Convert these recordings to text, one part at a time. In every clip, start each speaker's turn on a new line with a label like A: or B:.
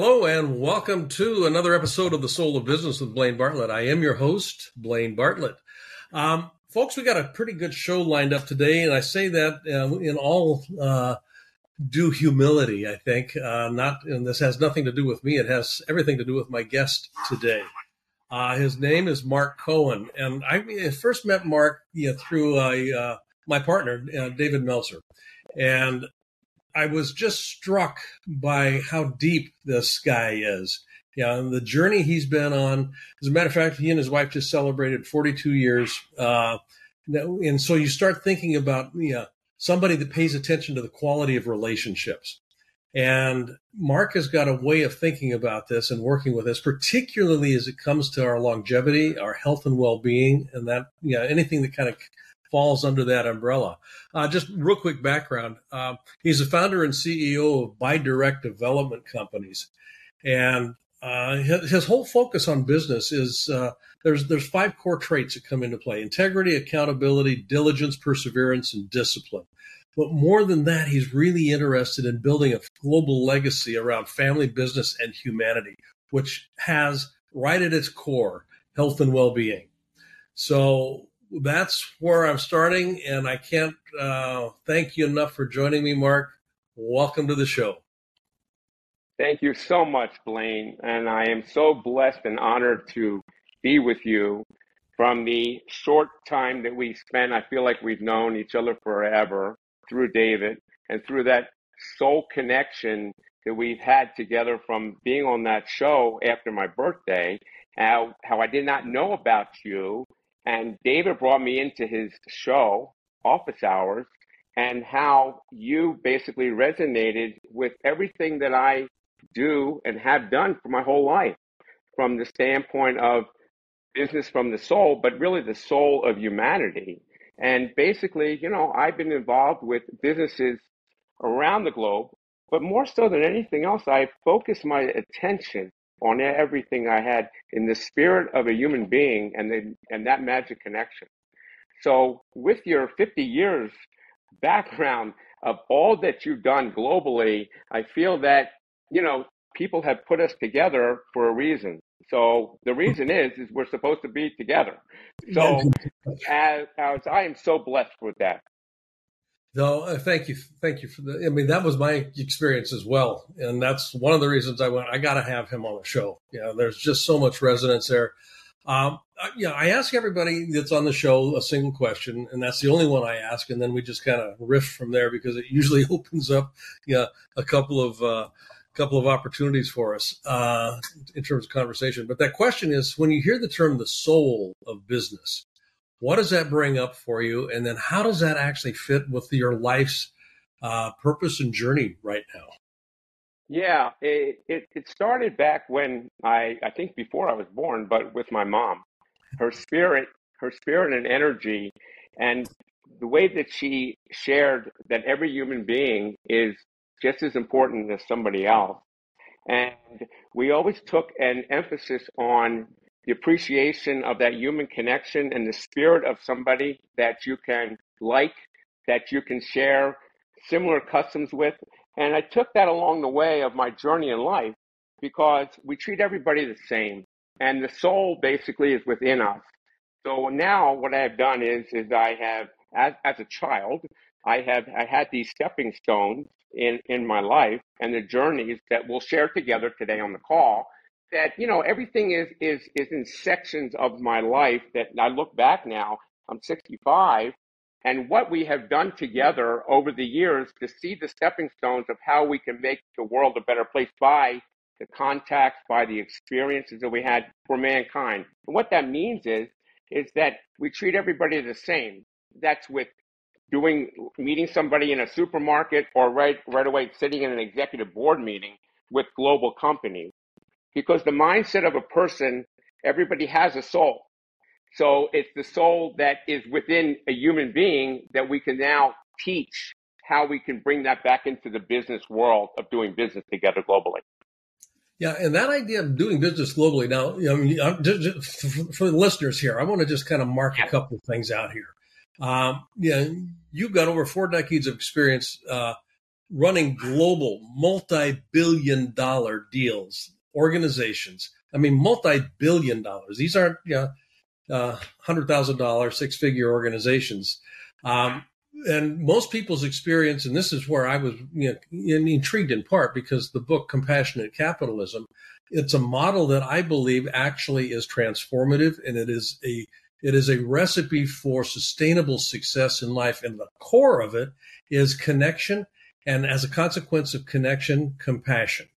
A: Hello and welcome to another episode of The Soul of Business with Blaine Bartlett. I am your host, Blaine Bartlett. Um, folks, we got a pretty good show lined up today, and I say that uh, in all uh, due humility. I think uh, not, and this has nothing to do with me. It has everything to do with my guest today. Uh, his name is Marc Cohen, and I first met Marc you know, through uh, my partner, uh, David Meltzer, and I was just struck by how deep this guy is. Yeah, the journey he's been on. As a matter of fact, he and his wife just celebrated 42 years. Uh, and so you start thinking about know, somebody that pays attention to the quality of relationships. And Marc has got a way of thinking about this and working with us, particularly as it comes to our longevity, our health and well being, and that, you know, anything that kind of falls under that umbrella. Uh, just real quick background. Uh, he's the founder and CEO of Buy Direct Development Companies. And uh, his, his, whole focus on business is uh, there's there's five core traits that come into play: integrity, accountability, diligence, perseverance, and discipline. But more than that, he's really interested in building a global legacy around family, business, and humanity, which has right at its core health and well-being. So that's where I'm starting, and I can't uh, thank you enough for joining me, Marc. Welcome to the show.
B: Thank you so much, Blaine. And I am so blessed and honored to be with you. From the short time that we spent, I feel like we've known each other forever through David and through that soul connection that we've had together from being on that show after my birthday. How, how I did not know about you and David brought me into his show, Office Hours, and how you basically resonated with everything that I do and have done for my whole life from the standpoint of business from the soul, but really the soul of humanity. And basically, you know, I've been involved with businesses around the globe, but more so than anything else, I focused my attention on everything I had in the spirit of a human being and then and that magic connection. So with your 50 years background of all that you've done globally, I feel that, you know, people have put us together for a reason. So the reason is, is we're supposed to be together. So as, as I am so blessed with that.
A: No, uh, thank you, thank you for the. I mean, that was my experience as well, and that's one of the reasons I went. I got to have him on the show. Know, there's just so much resonance there. Um, yeah, I ask everybody that's on the show a single question, and that's the only one I ask, and then we just kind of riff from there because it usually opens up, yeah, a couple of uh, couple of opportunities for us uh, in terms of conversation. But that question is, when you hear the term "the soul of business," What does that bring up for you? And then how does that actually fit with your life's uh, purpose and journey right now?
B: Yeah, it, it, it started back when I, I think before I was born, but with my mom. Her spirit, her spirit and energy, and the way that she shared that every human being is just as important as somebody else. And we always took an emphasis on the appreciation of that human connection and the spirit of somebody that you can like, that you can share similar customs with. And I took that along the way of my journey in life because we treat everybody the same and the soul basically is within us. So now what I have done is, is I have, as, as a child, I have, I had these stepping stones in, in my life and the journeys that we'll share together today on the call that you know everything is is is in sections of my life that I look back now. I'm 65, and what we have done together over the years to see the stepping stones of how we can make the world a better place by the contacts, by the experiences that we had for mankind. And what that means is, is that we treat everybody the same. That's with doing meeting somebody in a supermarket or right right away sitting in an executive board meeting with global companies. Because the mindset of a person, everybody has a soul. So it's the soul that is within a human being that we can now teach how we can bring that back into the business world of doing business together globally.
A: Yeah, and that idea of doing business globally. Now, I mean, just, just for the listeners here, I want to just kind of mark a couple of things out here. Um, yeah, you've got over four decades of experience uh, running global, multi-billion dollar deals, organizations. I mean, multi-billion dollars. These aren't you know, uh, hundred thousand dollar, six figure organizations. Um, and most people's experience, and this is where I was you know, intrigued in part because the book Compassionate Capitalism, it's a model that I believe actually is transformative, and it is a it is a recipe for sustainable success in life, and the core of it is connection, and as a consequence of connection, compassion.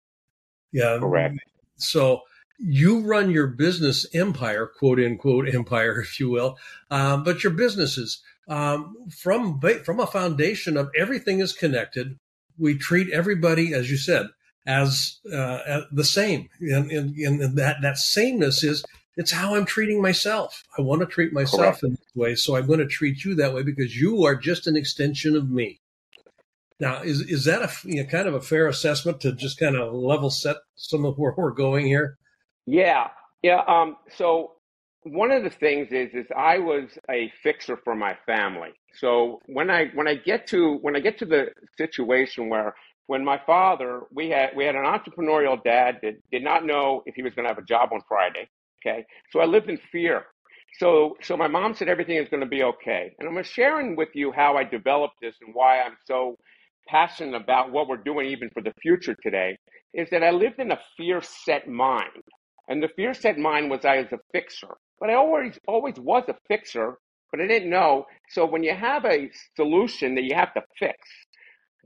B: Yeah, correct.
A: So you run your business empire, quote unquote empire, if you will, um, but your businesses um, from from a foundation of everything is connected. We treat everybody, as you said, as, uh, the same, and, and, and, that that sameness is it's how I'm treating myself. I want to treat myself Correct. in this way, so I'm going to treat you that way because you are just an extension of me. Now, is is that a you know, kind of a fair assessment to just kind of level set some of where we're going here?
B: Yeah, yeah. Um, so one of the things is is I was a fixer for my family. So when I when I get to when I get to the situation where when my father we had we had an entrepreneurial dad that did not know if he was going to have a job on Friday. Okay, so I lived in fear. So so my mom said everything is going to be okay, and I'm sharing with you how I developed this and why I'm so passionate about what we're doing even for the future today. Is that I lived in a fear set mind. And the fear set mind was I was a fixer. But I always always was a fixer, but I didn't know. So when you have a solution that you have to fix,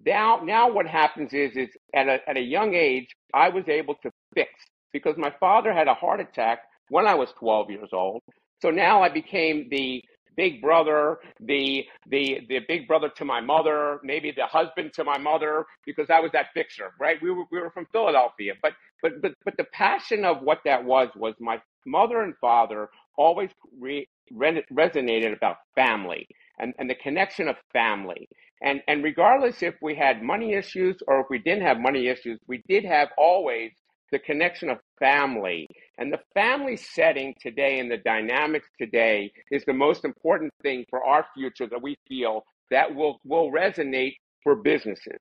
B: now now what happens is is at a at a young age I was able to fix because my father had a heart attack when I was 12 years old. So now I became the big brother, the the the big brother to my mother, maybe the husband to my mother, because I was that fixer, right? We were we were from Philadelphia, but but but but the passion of what that was was my mother and father always re, re, resonated about family and and the connection of family. And and regardless if we had money issues or if we didn't have money issues, we did have always the connection of family. And the family setting today and the dynamics today is the most important thing for our future that we feel that will, will resonate for businesses.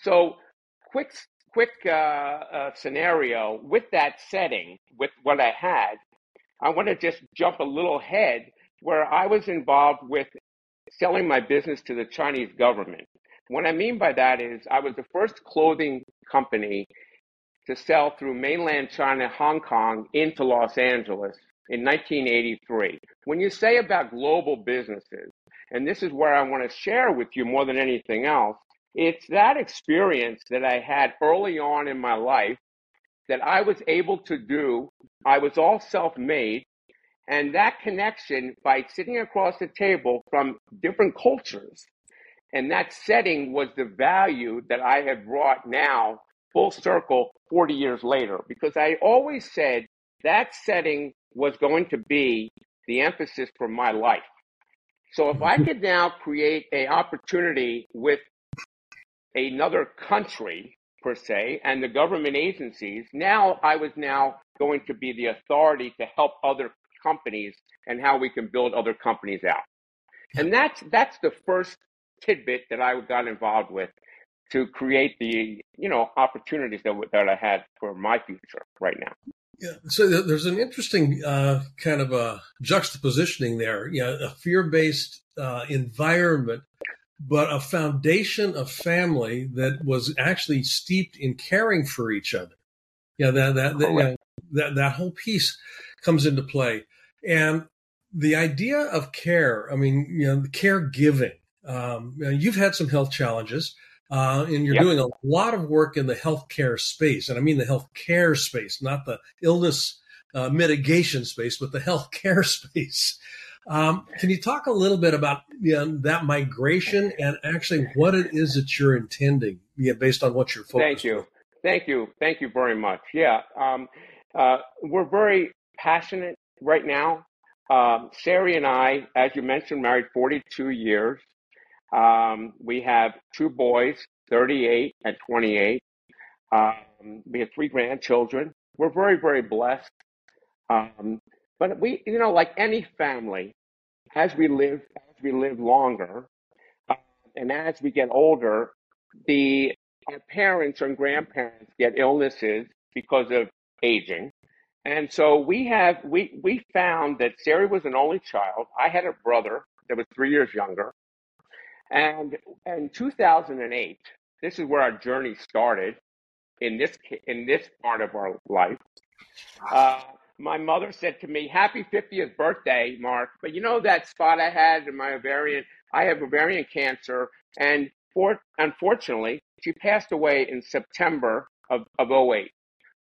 B: So, quick, quick uh, uh, scenario with that setting, with what I had, I want to just jump a little ahead where I was involved with selling my business to the Chinese government. What I mean by that is I was the first clothing company to sell through mainland China, Hong Kong into Los Angeles in 1983. When you say about global businesses, and this is where I want to share with you more than anything else, it's that experience that I had early on in my life that I was able to do. I was all self made. And that connection by sitting across the table from different cultures and that setting was the value that I have brought now full circle 40 years later because I always said that setting was going to be the emphasis for my life. So if I could now create a opportunity with another country per se and the government agencies, now I was now going to be the authority to help other companies and how we can build other companies out. And that's that's the first tidbit that I got involved with to create the you know opportunities that that I had for my future right now.
A: Yeah, so there's an interesting uh, kind of a juxtapositioning there. Yeah, you know, a fear-based uh, environment, but a foundation of family that was actually steeped in caring for each other. Yeah, that that that, you know, that that whole piece comes into play, and the idea of care, I mean, you know, caregiving, um, you've had some health challenges. Uh, and you're yep. doing a lot of work in the healthcare space, and I mean the healthcare space, not the illness uh, mitigation space, but the healthcare space. Um, can you talk a little bit about you know, that migration and actually what it is that you're intending, you know, based on what you're focused?
B: Thank you, thank you, thank you very much. Yeah, um, uh, we're very passionate right now. Um, Sari and I, as you mentioned, married 42 years. Um, we have two boys, 38 and 28. Um, we have three grandchildren. We're very, very blessed. Um, but we, you know, like any family, as we live, as we live longer, uh, and as we get older, the our parents and grandparents get illnesses because of aging. And so we have we we found that Sari was an only child. I had a brother that was three years younger. And in 2008, this is where our journey started in this in this part of our life. Uh, my mother said to me, "Happy 50th birthday, Marc." But you know that spot I had in my ovarian, I have ovarian cancer, and for, unfortunately, she passed away in September of, of 08.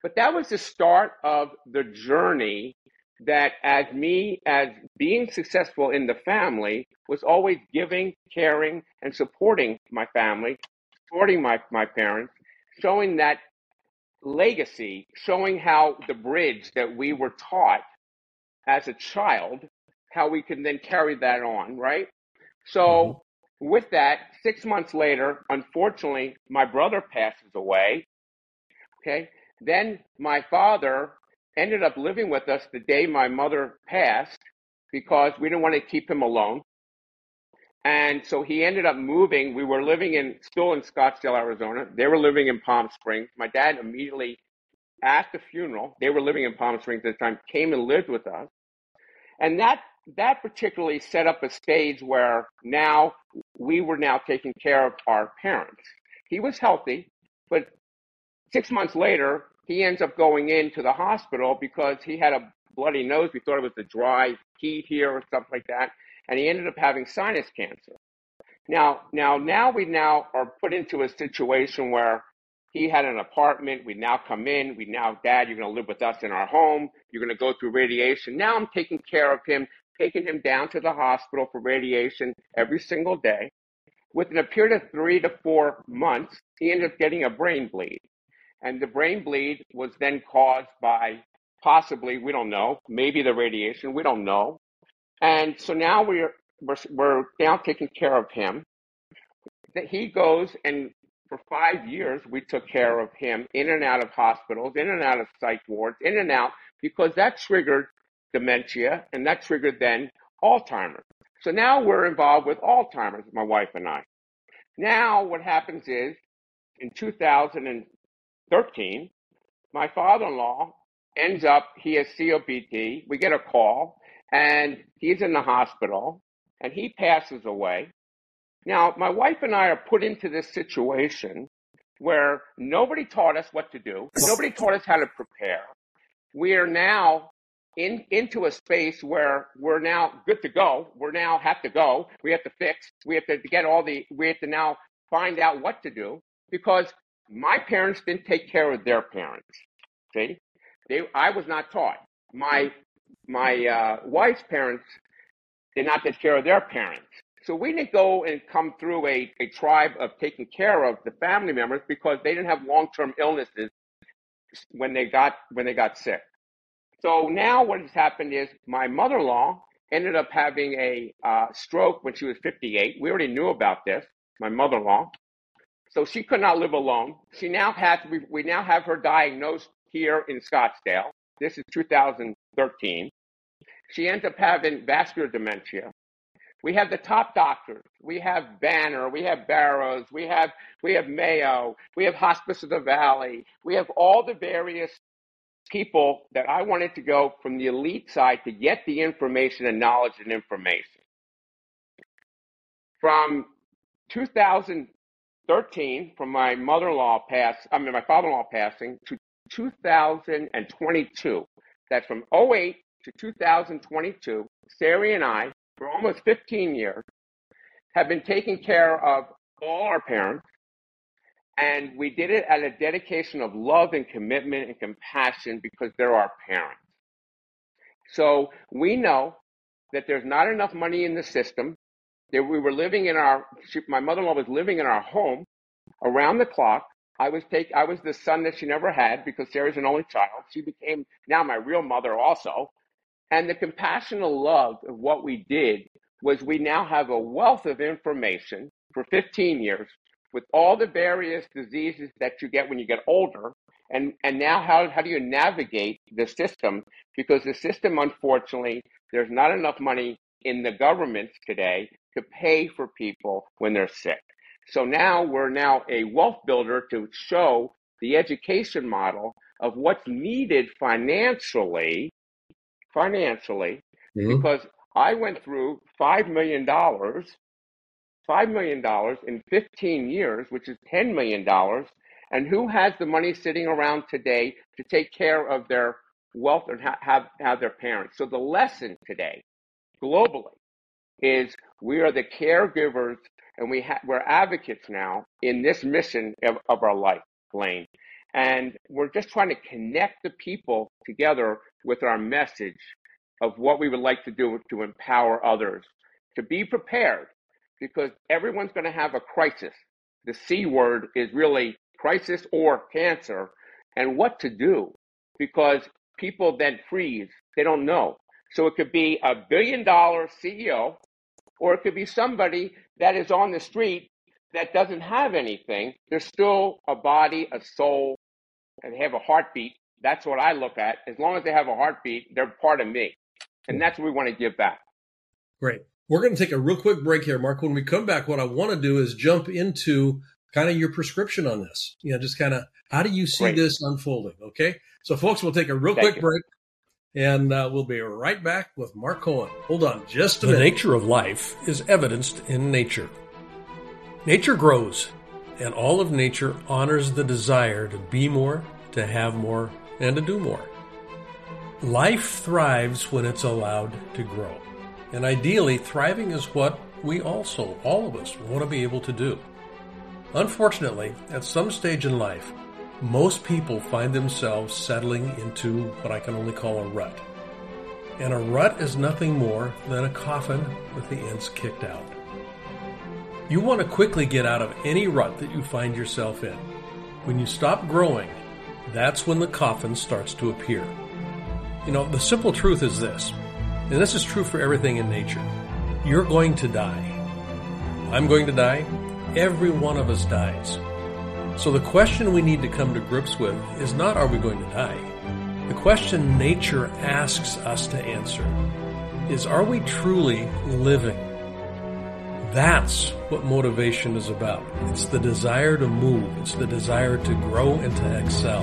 B: But that was the start of the journey that as me, as being successful in the family, was always giving, caring, and supporting my family, supporting my, my parents, showing that legacy, showing how the bridge that we were taught as a child, how we can then carry that on, right? So, mm-hmm. with that, six months later, unfortunately, my brother passes away. Okay. Then my father ended up living with us the day my mother passed because we didn't want to keep him alone. And so he ended up moving. We were living in still in Scottsdale, Arizona. They were living in Palm Springs. My dad immediately at the funeral, they were living in Palm Springs at the time, came and lived with us. And that that particularly set up a stage where now we were now taking care of our parents. He was healthy, but six months later, he ends up going into the hospital because he had a bloody nose. We thought it was the dry heat here or something like that. And he ended up having sinus cancer. Now, now, now we now are put into a situation where he had an apartment. We now come in. We now, Dad, you're going to live with us in our home. You're going to go through radiation. Now I'm taking care of him, taking him down to the hospital for radiation every single day. Within a period of three to four months, he ended up getting a brain bleed. And the brain bleed was then caused by possibly, we don't know, maybe the radiation, we don't know. And so now we're, we're, we're now taking care of him. That he goes and for five years, we took care of him in and out of hospitals, in and out of psych wards, in and out, because that triggered dementia and that triggered then Alzheimer's. So now we're involved with Alzheimer's, my wife and I. Now what happens is in 2000 13, my father in law ends up, he has COPD. We get a call, and he's in the hospital, and he passes away. Now, my wife and I are put into this situation where nobody taught us what to do, nobody taught us how to prepare. We are now in into a space where we're now good to go. We're now have to go. We have to fix. We have to get all the. We have to now find out what to do because my parents didn't take care of their parents. See, they, I was not taught. My my uh, wife's parents did not take care of their parents. So we didn't go and come through a, a tribe of taking care of the family members because they didn't have long term illnesses when they got when they got sick. So now what has happened is my mother in law ended up having a uh, stroke when she was 58. We already knew about this. My mother in law. So she could not live alone. She now has, we, we now have her diagnosed here in Scottsdale. This is 2013. She ends up having vascular dementia. We have the top doctors. We have Banner. We have Barrows. We have we have Mayo. We have Hospice of the Valley. We have all the various people that I wanted to go from the elite side to get the information and knowledge and information. From 2000 13 from my mother-in-law pass, I mean my father-in-law passing to 2022. That's from 08 to 2022. Sari and I, for almost 15 years, have been taking care of all our parents. And we did it at a dedication of love and commitment and compassion because they're our parents. So we know that there's not enough money in the system. We were living in our, my mother-in-law was living in our home around the clock. I was take, I was the son that she never had because Sarah's an only child. She became now my real mother also. And the compassionate love of what we did was we now have a wealth of information for 15 years with all the various diseases that you get when you get older. And, and now how, how do you navigate the system? Because the system, unfortunately, there's not enough money in the governments today to pay for people when they're sick. So now we're now a wealth builder to show the education model of what's needed financially, financially, mm-hmm. because I went through $5 million, $5 million in 15 years, which is $10 million. And who has the money sitting around today to take care of their wealth and have, have their parents? So the lesson today, globally, is we are the caregivers and we ha- we're advocates now in this mission of, of our life, lane. And we're just trying to connect the people together with our message of what we would like to do to empower others to be prepared because everyone's going to have a crisis. The C word is really crisis or cancer and what to do because people then freeze. They don't know. So it could be a billion dollar CEO or it could be somebody that is on the street that doesn't have anything. There's still a body, a soul, and they have a heartbeat. That's what I look at. As long as they have a heartbeat, they're part of me. And that's what we want to give back.
A: Great. We're going to take a real quick break here, Marc. When we come back, what I want to do is jump into kind of your prescription on this. You know, just kind of how do you see Great. this unfolding? Okay. So, folks, we'll take a real Thank quick you. break and uh, we'll be right back with Marc Cohen. Hold on just a
C: the
A: minute.
C: The nature of life is evidenced in nature. Nature grows, and all of nature honors the desire to be more, to have more, and to do more. Life thrives when it's allowed to grow. And ideally, thriving is what we also, all of us, want to be able to do. Unfortunately, at some stage in life, most people find themselves settling into what I can only call a rut. And a rut is nothing more than a coffin with the ends kicked out. You want to quickly get out of any rut that you find yourself in. When you stop growing, that's when the coffin starts to appear. You know, the simple truth is this, and this is true for everything in nature. You're going to die. I'm going to die. Every one of us dies. So the question we need to come to grips with is not are we going to die? The question nature asks us to answer is are we truly living? That's what motivation is about. It's the desire to move. It's the desire to grow and to excel.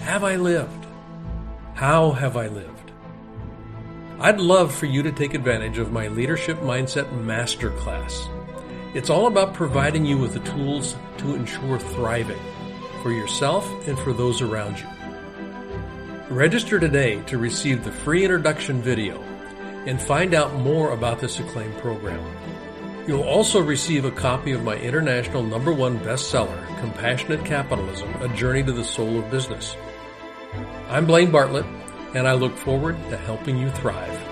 C: Have I lived? How have I lived? I'd love for you to take advantage of my Leadership Mindset Masterclass. It's all about providing you with the tools to ensure thriving for yourself and for those around you. Register today to receive the free introduction video and find out more about this acclaimed program. You'll also receive a copy of my international number one bestseller, Compassionate Capitalism A Journey to the Soul of Business. I'm Blaine Bartlett, and I look forward to helping you thrive.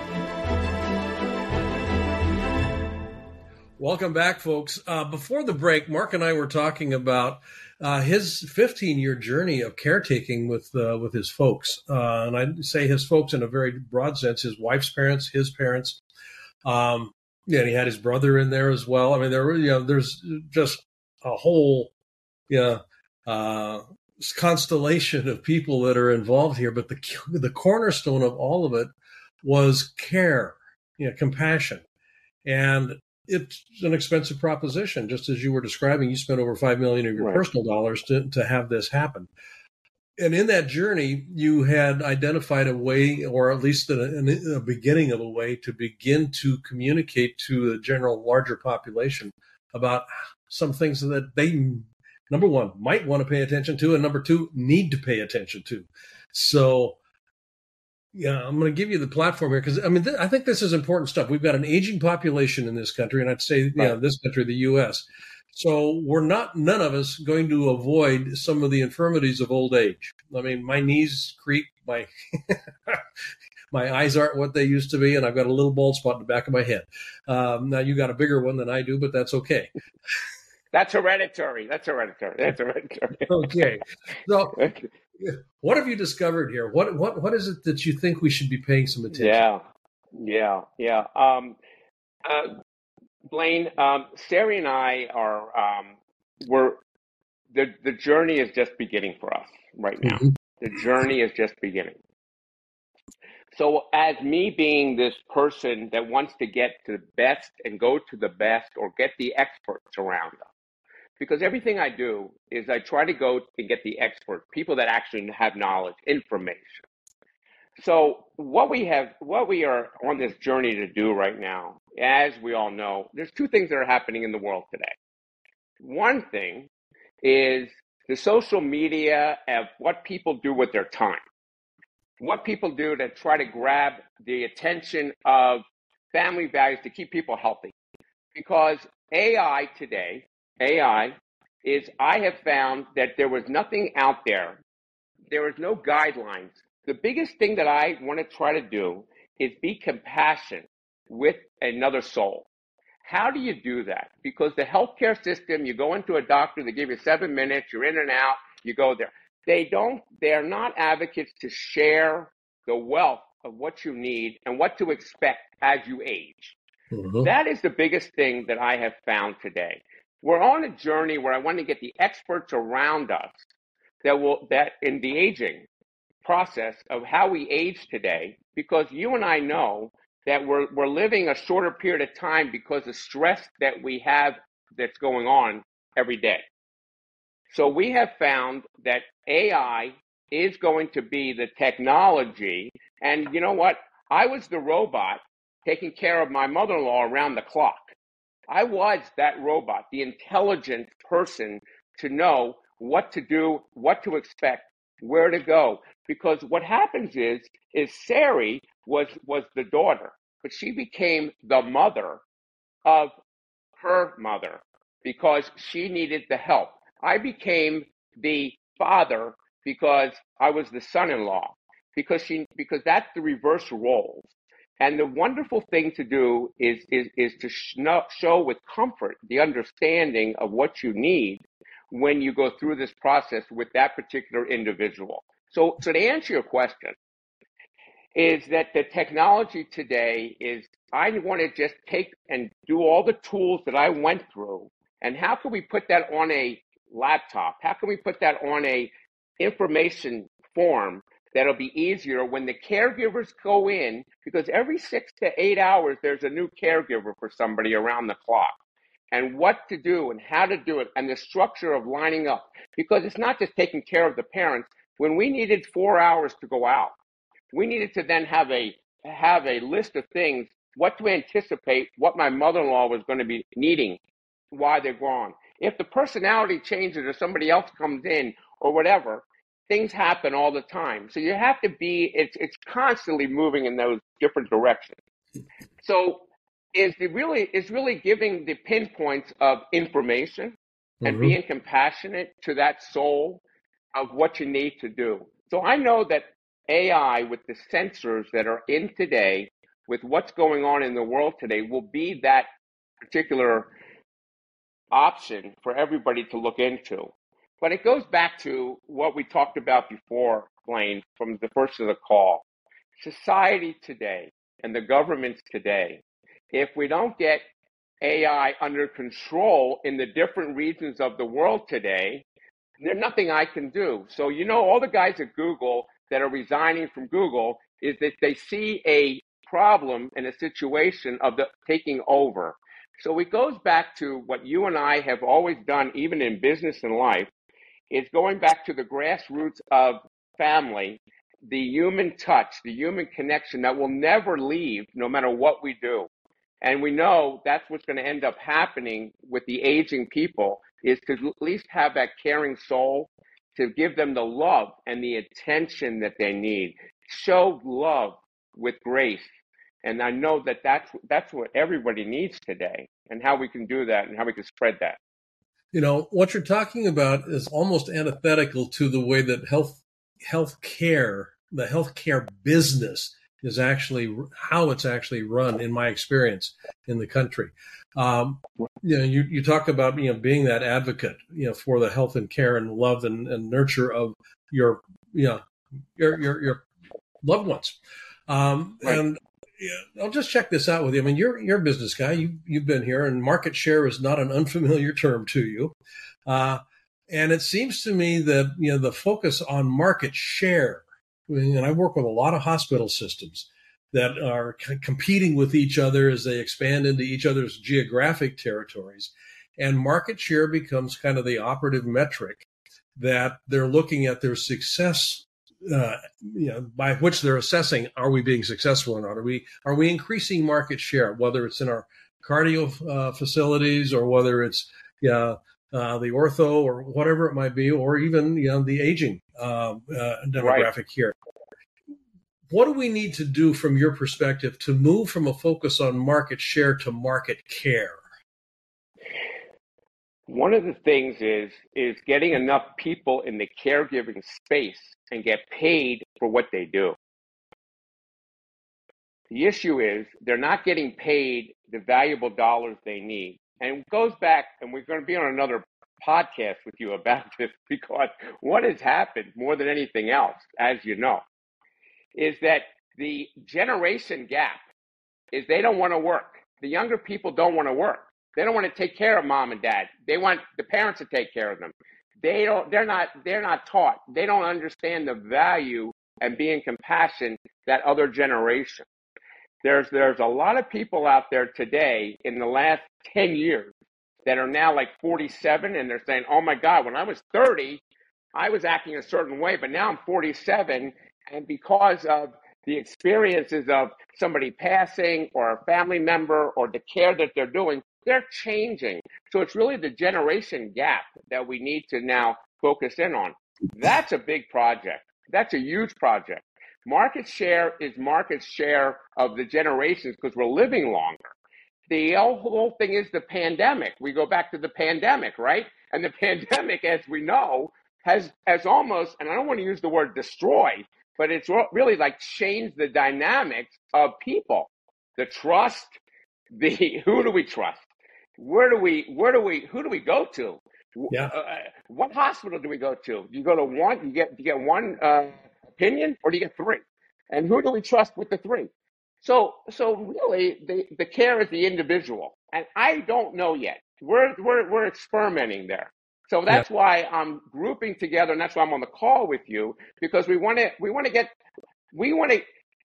A: Welcome back, folks. Uh, before the break, Marc and I were talking about uh, his 15 year journey of caretaking with uh, with his folks, uh, and I say his folks in a very broad sense: his wife's parents, his parents. Um, and he had his brother in there as well. I mean, there, were you know, there's just a whole, yeah, uh, constellation of people that are involved here. But the the cornerstone of all of it was care, you know, compassion, and it's an expensive proposition. Just as you were describing, you spent over five million of your right. personal dollars to, to have this happen. And in that journey, you had identified a way, or at least a, a beginning of a way, to begin to communicate to the general larger population about some things that they, number one, might want to pay attention to, and number two, need to pay attention to. So Yeah, I'm going to give you the platform here because I mean th- I think this is important stuff. We've got an aging population in this country, and I'd say right. yeah, this country, the U.S. So we're not none of us going to avoid some of the infirmities of old age. I mean, my knees creak, my my eyes aren't what they used to be, and I've got a little bald spot in the back of my head. Um, now you got a bigger one than I do, but that's okay.
B: That's hereditary. That's hereditary. That's hereditary.
A: okay. So, what have you discovered here? What what what is it that you think we should be paying some attention?
B: Yeah, yeah, yeah. Um, uh, Blaine, um, Sari and I are um, we're the the journey is just beginning for us right now. Mm-hmm. The journey is just beginning. So, as me being this person that wants to get to the best and go to the best or get the experts around us, because everything I do is I try to go and get the experts, people that actually have knowledge, information. So what we have, what we are on this journey to do right now, as we all know, there's two things that are happening in the world today. One thing is the social media of what people do with their time, what people do to try to grab the attention of family values to keep people healthy. Because AI today AI is I have found that there was nothing out there. There was no guidelines. The biggest thing that I want to try to do is be compassionate with another soul. How do you do that? Because the healthcare system, you go into a doctor, they give you seven minutes, you're in and out, you go there. They don't, they're not advocates to share the wealth of what you need and what to expect as you age. Mm-hmm. That is the biggest thing that I have found today we're on a journey where I want to get the experts around us that will that in the aging process of how we age today, because you and I know that we're we're living a shorter period of time because of stress that we have that's going on every day. So we have found that AI is going to be the technology. And you know what? I was the robot taking care of my mother in law around the clock. I was that robot, the intelligent person to know what to do, what to expect, where to go. Because what happens is, is Sari was, was the daughter, but she became the mother of her mother because she needed the help. I became the father because I was the son-in-law because she, because that's the reverse roles. And the wonderful thing to do is, is, is to show with comfort the understanding of what you need when you go through this process with that particular individual. So, so to answer your question, is that the technology today is I want to just take and do all the tools that I went through, and how can we put that on a laptop? How can we put that on a information form that'll be easier when the caregivers go in because every six to eight hours there's a new caregiver for somebody around the clock. And what to do and how to do it and the structure of lining up. Because it's not just taking care of the parents. When we needed four hours to go out we needed to then have a have a list of things what to anticipate what my mother-in-law was going to be needing while they're gone. If the personality changes or somebody else comes in or whatever things happen all the time. So you have to be, it's, it's constantly moving in those different directions. So is the really, is really giving the pinpoints of information and mm-hmm. being compassionate to that soul of what you need to do. So I know that AI with the sensors that are in today, with what's going on in the world today, will be that particular option for everybody to look into. But it goes back to what we talked about before, Blaine, from the first of the call. Society today and the governments today, if we don't get AI under control in the different regions of the world today, there's nothing I can do. So, you know, all the guys at Google that are resigning from Google is that they see a problem and a situation of the taking over. So it goes back to what you and I have always done, even in business and life, is going back to the grassroots of family, the human touch, the human connection that will never leave no matter what we do. And we know that's what's going to end up happening with the aging people is to at least have that caring soul to give them the love and the attention that they need. show love with grace. And I know that that's, that's what everybody needs today and how we can do that and how we can spread that.
A: You know, what you're talking about is almost antithetical to the way that health, health care, the healthcare business is actually how it's actually run in my experience in the country. Um, you know, you, you talk about, you know, being that advocate, you know, for the health and care and love and, and nurture of your, you know, your, your, your loved ones. Um, right. and yeah, I'll just check this out with you. I mean, you're, you're a business guy. You, you've been here and market share is not an unfamiliar term to you. Uh, and it seems to me that, you know, the focus on market share, and I work with a lot of hospital systems that are competing with each other as they expand into each other's geographic territories. And market share becomes kind of the operative metric that they're looking at their success uh, you know, by which they're assessing are we being successful or not? Are we are we increasing market share, whether it's in our cardio uh, facilities or whether it's yeah, uh, the ortho or whatever it might be, or even you know the aging um, uh, demographic right. here. What do we need to do from your perspective to move from a focus on market share to market care?
B: One of the things is is getting enough people in the caregiving space and get paid for what they do. The issue is they're not getting paid the valuable dollars they need. And it goes back, and we're going to be on another podcast with you about this because what has happened more than anything else, as you know, is that the generation gap is they don't want to work. The younger people don't want to work. They don't want to take care of mom and dad. They want the parents to take care of them. They don't they're not they're not taught. They don't understand the value and being compassion that other generation. There's there's a lot of people out there today in the last 10 years that are now like 47 and they're saying, "Oh my god, when I was 30, I was acting a certain way, but now I'm 47 and because of the experiences of somebody passing or a family member or the care that they're doing, they're changing. So it's really the generation gap that we need to now focus in on. That's a big project. That's a huge project. Market share is market share of the generations because we're living longer. The whole thing is the pandemic. We go back to the pandemic, right? And the pandemic, as we know, has has almost, and I don't want to use the word destroy, but it's really like changed the dynamics of people. The trust, the who do we trust? Where do we where do we who do we go to?
A: Yeah. Uh,
B: what hospital do we go to? Do you go to one, you get you get one uh, opinion, or do you get three? And who do we trust with the three? So so really, the the care is the individual, and I don't know yet. We're we're we're experimenting there. So that's yeah. why I'm grouping together, and that's why I'm on the call with you because we want to we want to get we want to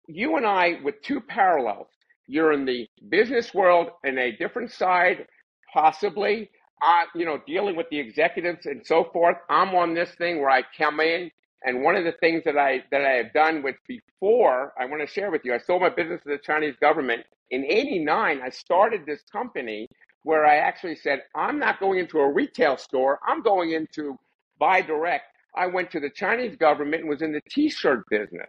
B: you and I with two parallels. You're in the business world in a different side, possibly. Uh, you know, dealing with the executives and so forth. I'm on this thing where I come in, and one of the things that I that I have done which before I want to share with you. I sold my business to the Chinese government in '89. I started this company where I actually said, I'm not going into a retail store, I'm going into buy direct. I went to the Chinese government and was in the t shirt business.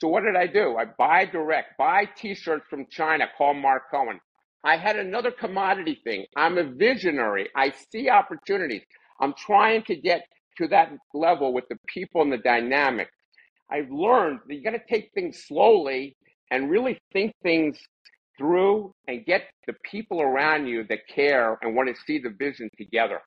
B: So what did I do? I buy direct, buy t shirts from China, call Marc Cohen. I had another commodity thing. I'm a visionary. I see opportunities. I'm trying to get to that level with the people and the dynamic. I've learned that you got to take things slowly and really think things through and get the people around you that care and want to see the vision together.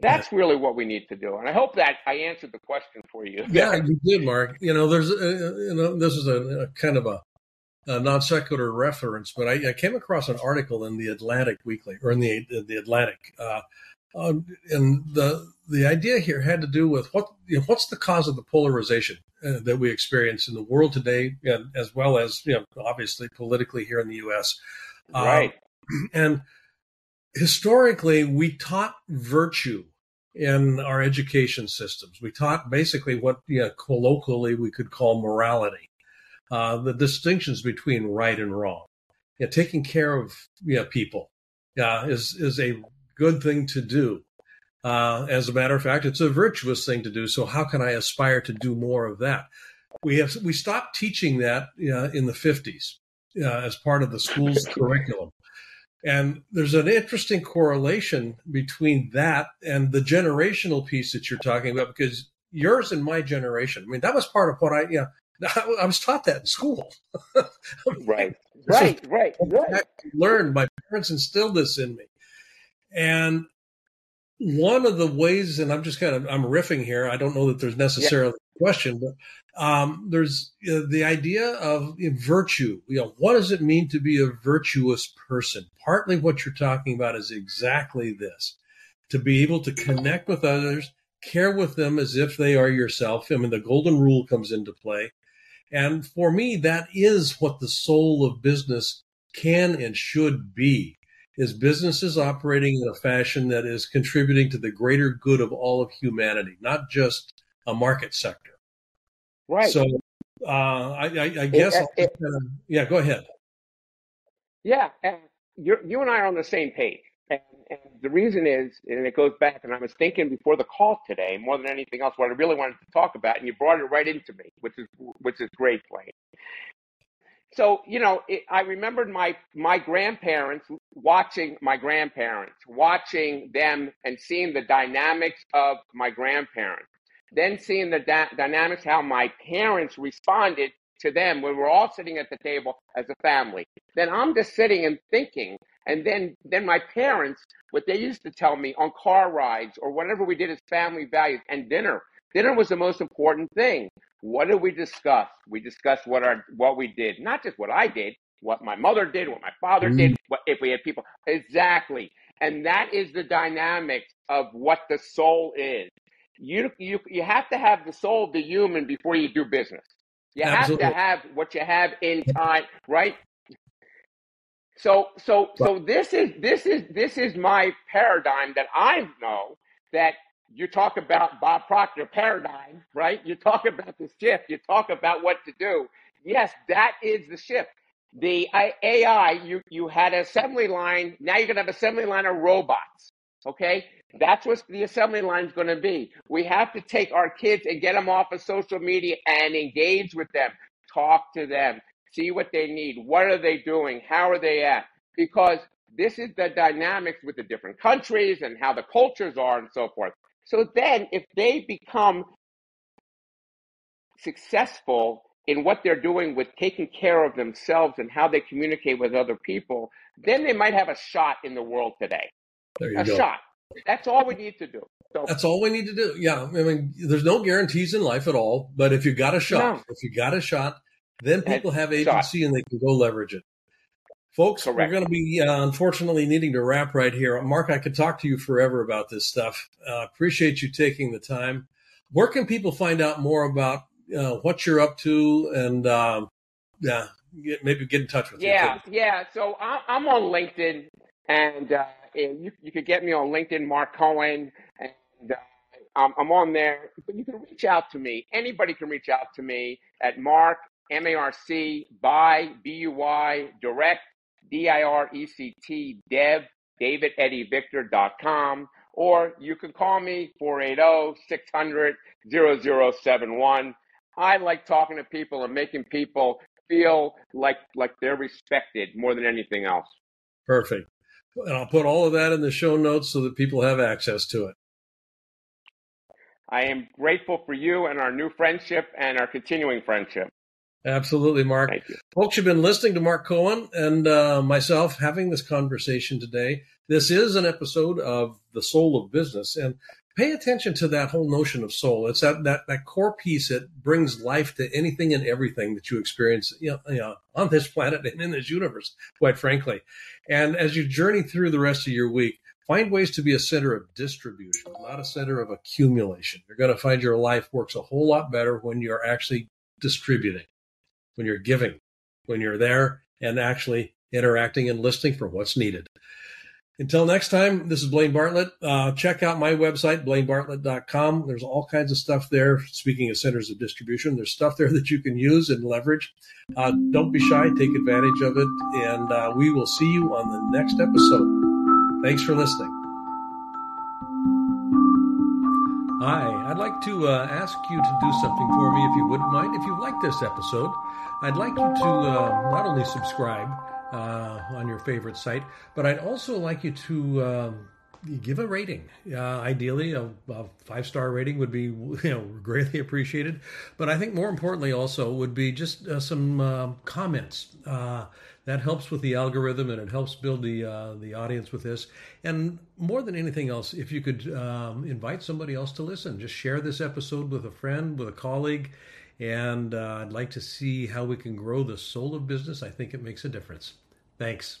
B: That's really what we need to do. And I hope that I answered the question for you.
A: Yeah, you did, Marc. You know, there's, uh, you know, this is a, a kind of a, a, non sequitur reference, but I, I, came across an article in the Atlantic Weekly or in the the Atlantic, uh, um, and the the idea here had to do with what you know, what's the cause of the polarization uh, that we experience in the world today, and as well as you know, obviously politically here in the U.S.
B: Right.
A: Um, and historically, we taught virtue in our education systems. We taught basically what you know, colloquially we could call morality, uh, the distinctions between right and wrong. You know, taking care of you know, people uh, is is a good thing to do. Uh, as a matter of fact, it's a virtuous thing to do. So how can I aspire to do more of that? we have we stopped teaching that uh, in the 50s uh, as part of the school's curriculum. And there's an interesting correlation between that and the generational piece that you're talking about, because yours and my generation, I mean, that was part of what I, you know, I was taught that in school.
B: right, right, right, right.
A: Learned. My parents instilled this in me, and one of the ways, and I'm just kind of I'm riffing here. I don't know that there's necessarily yeah. a question, but um, there's uh, the idea of virtue. You know, what does it mean to be a virtuous person? Partly what you're talking about is exactly this: to be able to connect with others, care with them as if they are yourself. I mean, the golden rule comes into play, and for me, that is what the soul of business can and should be is businesses operating in a fashion that is contributing to the greater good of all of humanity, not just a market sector.
B: Right.
A: So uh, I, I, I, guess, it, it, yeah, go ahead.
B: Yeah, and you and I are on the same page. And, the reason is, and it goes back, and I was thinking before the call today, more than anything else, what I really wanted to talk about, and you brought it right into me, which is which is great, Blaine. So you know it, i remembered my my grandparents watching my grandparents watching them and seeing the dynamics of my grandparents. Then seeing the da- dynamics how my parents responded to them when we're all sitting at the table as a family. Then i'm just sitting and thinking and then then my parents what they used to tell me on car rides or whatever we did as family values and dinner dinner was the most important thing what did we discuss? We discussed what our what we did, not just what I did, what my mother did, what my father mm. did, what if we had people exactly. And that is the dynamics of what the soul is. You you you have to have the soul of the human before you do business. You Absolutely. have to have what you have in time, right? So so so this is this is this is my paradigm that I know that you talk about Bob Proctor paradigm, right? You talk about the shift. You talk about what to do. Yes, that is the shift. The AI, you, you had an assembly line. Now you're going to have assembly line of robots. Okay. That's what the assembly line is going to be. We have to take our kids and get them off of social media and engage with them, talk to them, see what they need. What are they doing? How are they at? Because this is the dynamics with the different countries and how the cultures are and so forth. So then, if they become successful in what they're doing with taking care of themselves and how they communicate with other people, then they might have a shot in the world today. a go. shot. That's all we need to do.
A: So, That's all we need to do. Yeah. I mean, there's no guarantees in life at all, but if you got a shot, no. if you got a shot, then people have agency shot. and they can go leverage it. Folks, Correct. we're going to be uh, unfortunately needing to wrap right here. Marc, I could talk to you forever about this stuff. Uh, appreciate you taking the time. Where can people find out more about uh, what you're up to and um, yeah, get, maybe get in touch with
B: yeah, you? Yeah, yeah. So I'm on LinkedIn, and, uh, and you, you could get me on LinkedIn, Marc Cohen, and uh, I'm, I'm on there. But you can reach out to me. Anybody can reach out to me at Mark M A R C buy B U Y direct D-I-R-E-C-T, Dev, David Eddie Victor.com, or you can call me 480-600-0071. I like talking to people and making people feel like like they're respected more than anything else.
A: Perfect. And I'll put all of that in the show notes so that people have access to it.
B: I am grateful for you and our new friendship and our continuing friendship.
A: Absolutely,
B: Marc. You.
A: Folks, you've been listening to Marc Cohen and uh, myself having this conversation today. This is an episode of The Soul of Business. And pay attention to that whole notion of soul. It's that, that, that core piece that brings life to anything and everything that you experience you know, you know, on this planet and in this universe, quite frankly. And as you journey through the rest of your week, find ways to be a center of distribution, not a center of accumulation. You're going to find your life works a whole lot better when you're actually distributing when you're giving, when you're there and actually interacting and listening for what's needed. Until next time, this is Blaine Bartlett. Uh, check out my website, blainebartlett.com. There's all kinds of stuff there. Speaking of centers of distribution, there's stuff there that you can use and leverage. Uh, don't be shy, take advantage of it. And uh, we will see you on the next episode. Thanks for listening. Hi, I'd like to uh, ask you to do something for me if you wouldn't mind. If you like this episode, I'd like you to uh, not only subscribe uh, on your favorite site, but I'd also like you to um, give a rating. Uh, ideally, a, a five star rating would be you know greatly appreciated. But I think more importantly, also would be just uh, some uh, comments. That helps with the algorithm and it helps build the uh, the audience with this. And more than anything else, if you could um, invite somebody else to listen, just share this episode with a friend, with a colleague. And uh, I'd like to see how we can grow the soul of business. I think it makes a difference. Thanks.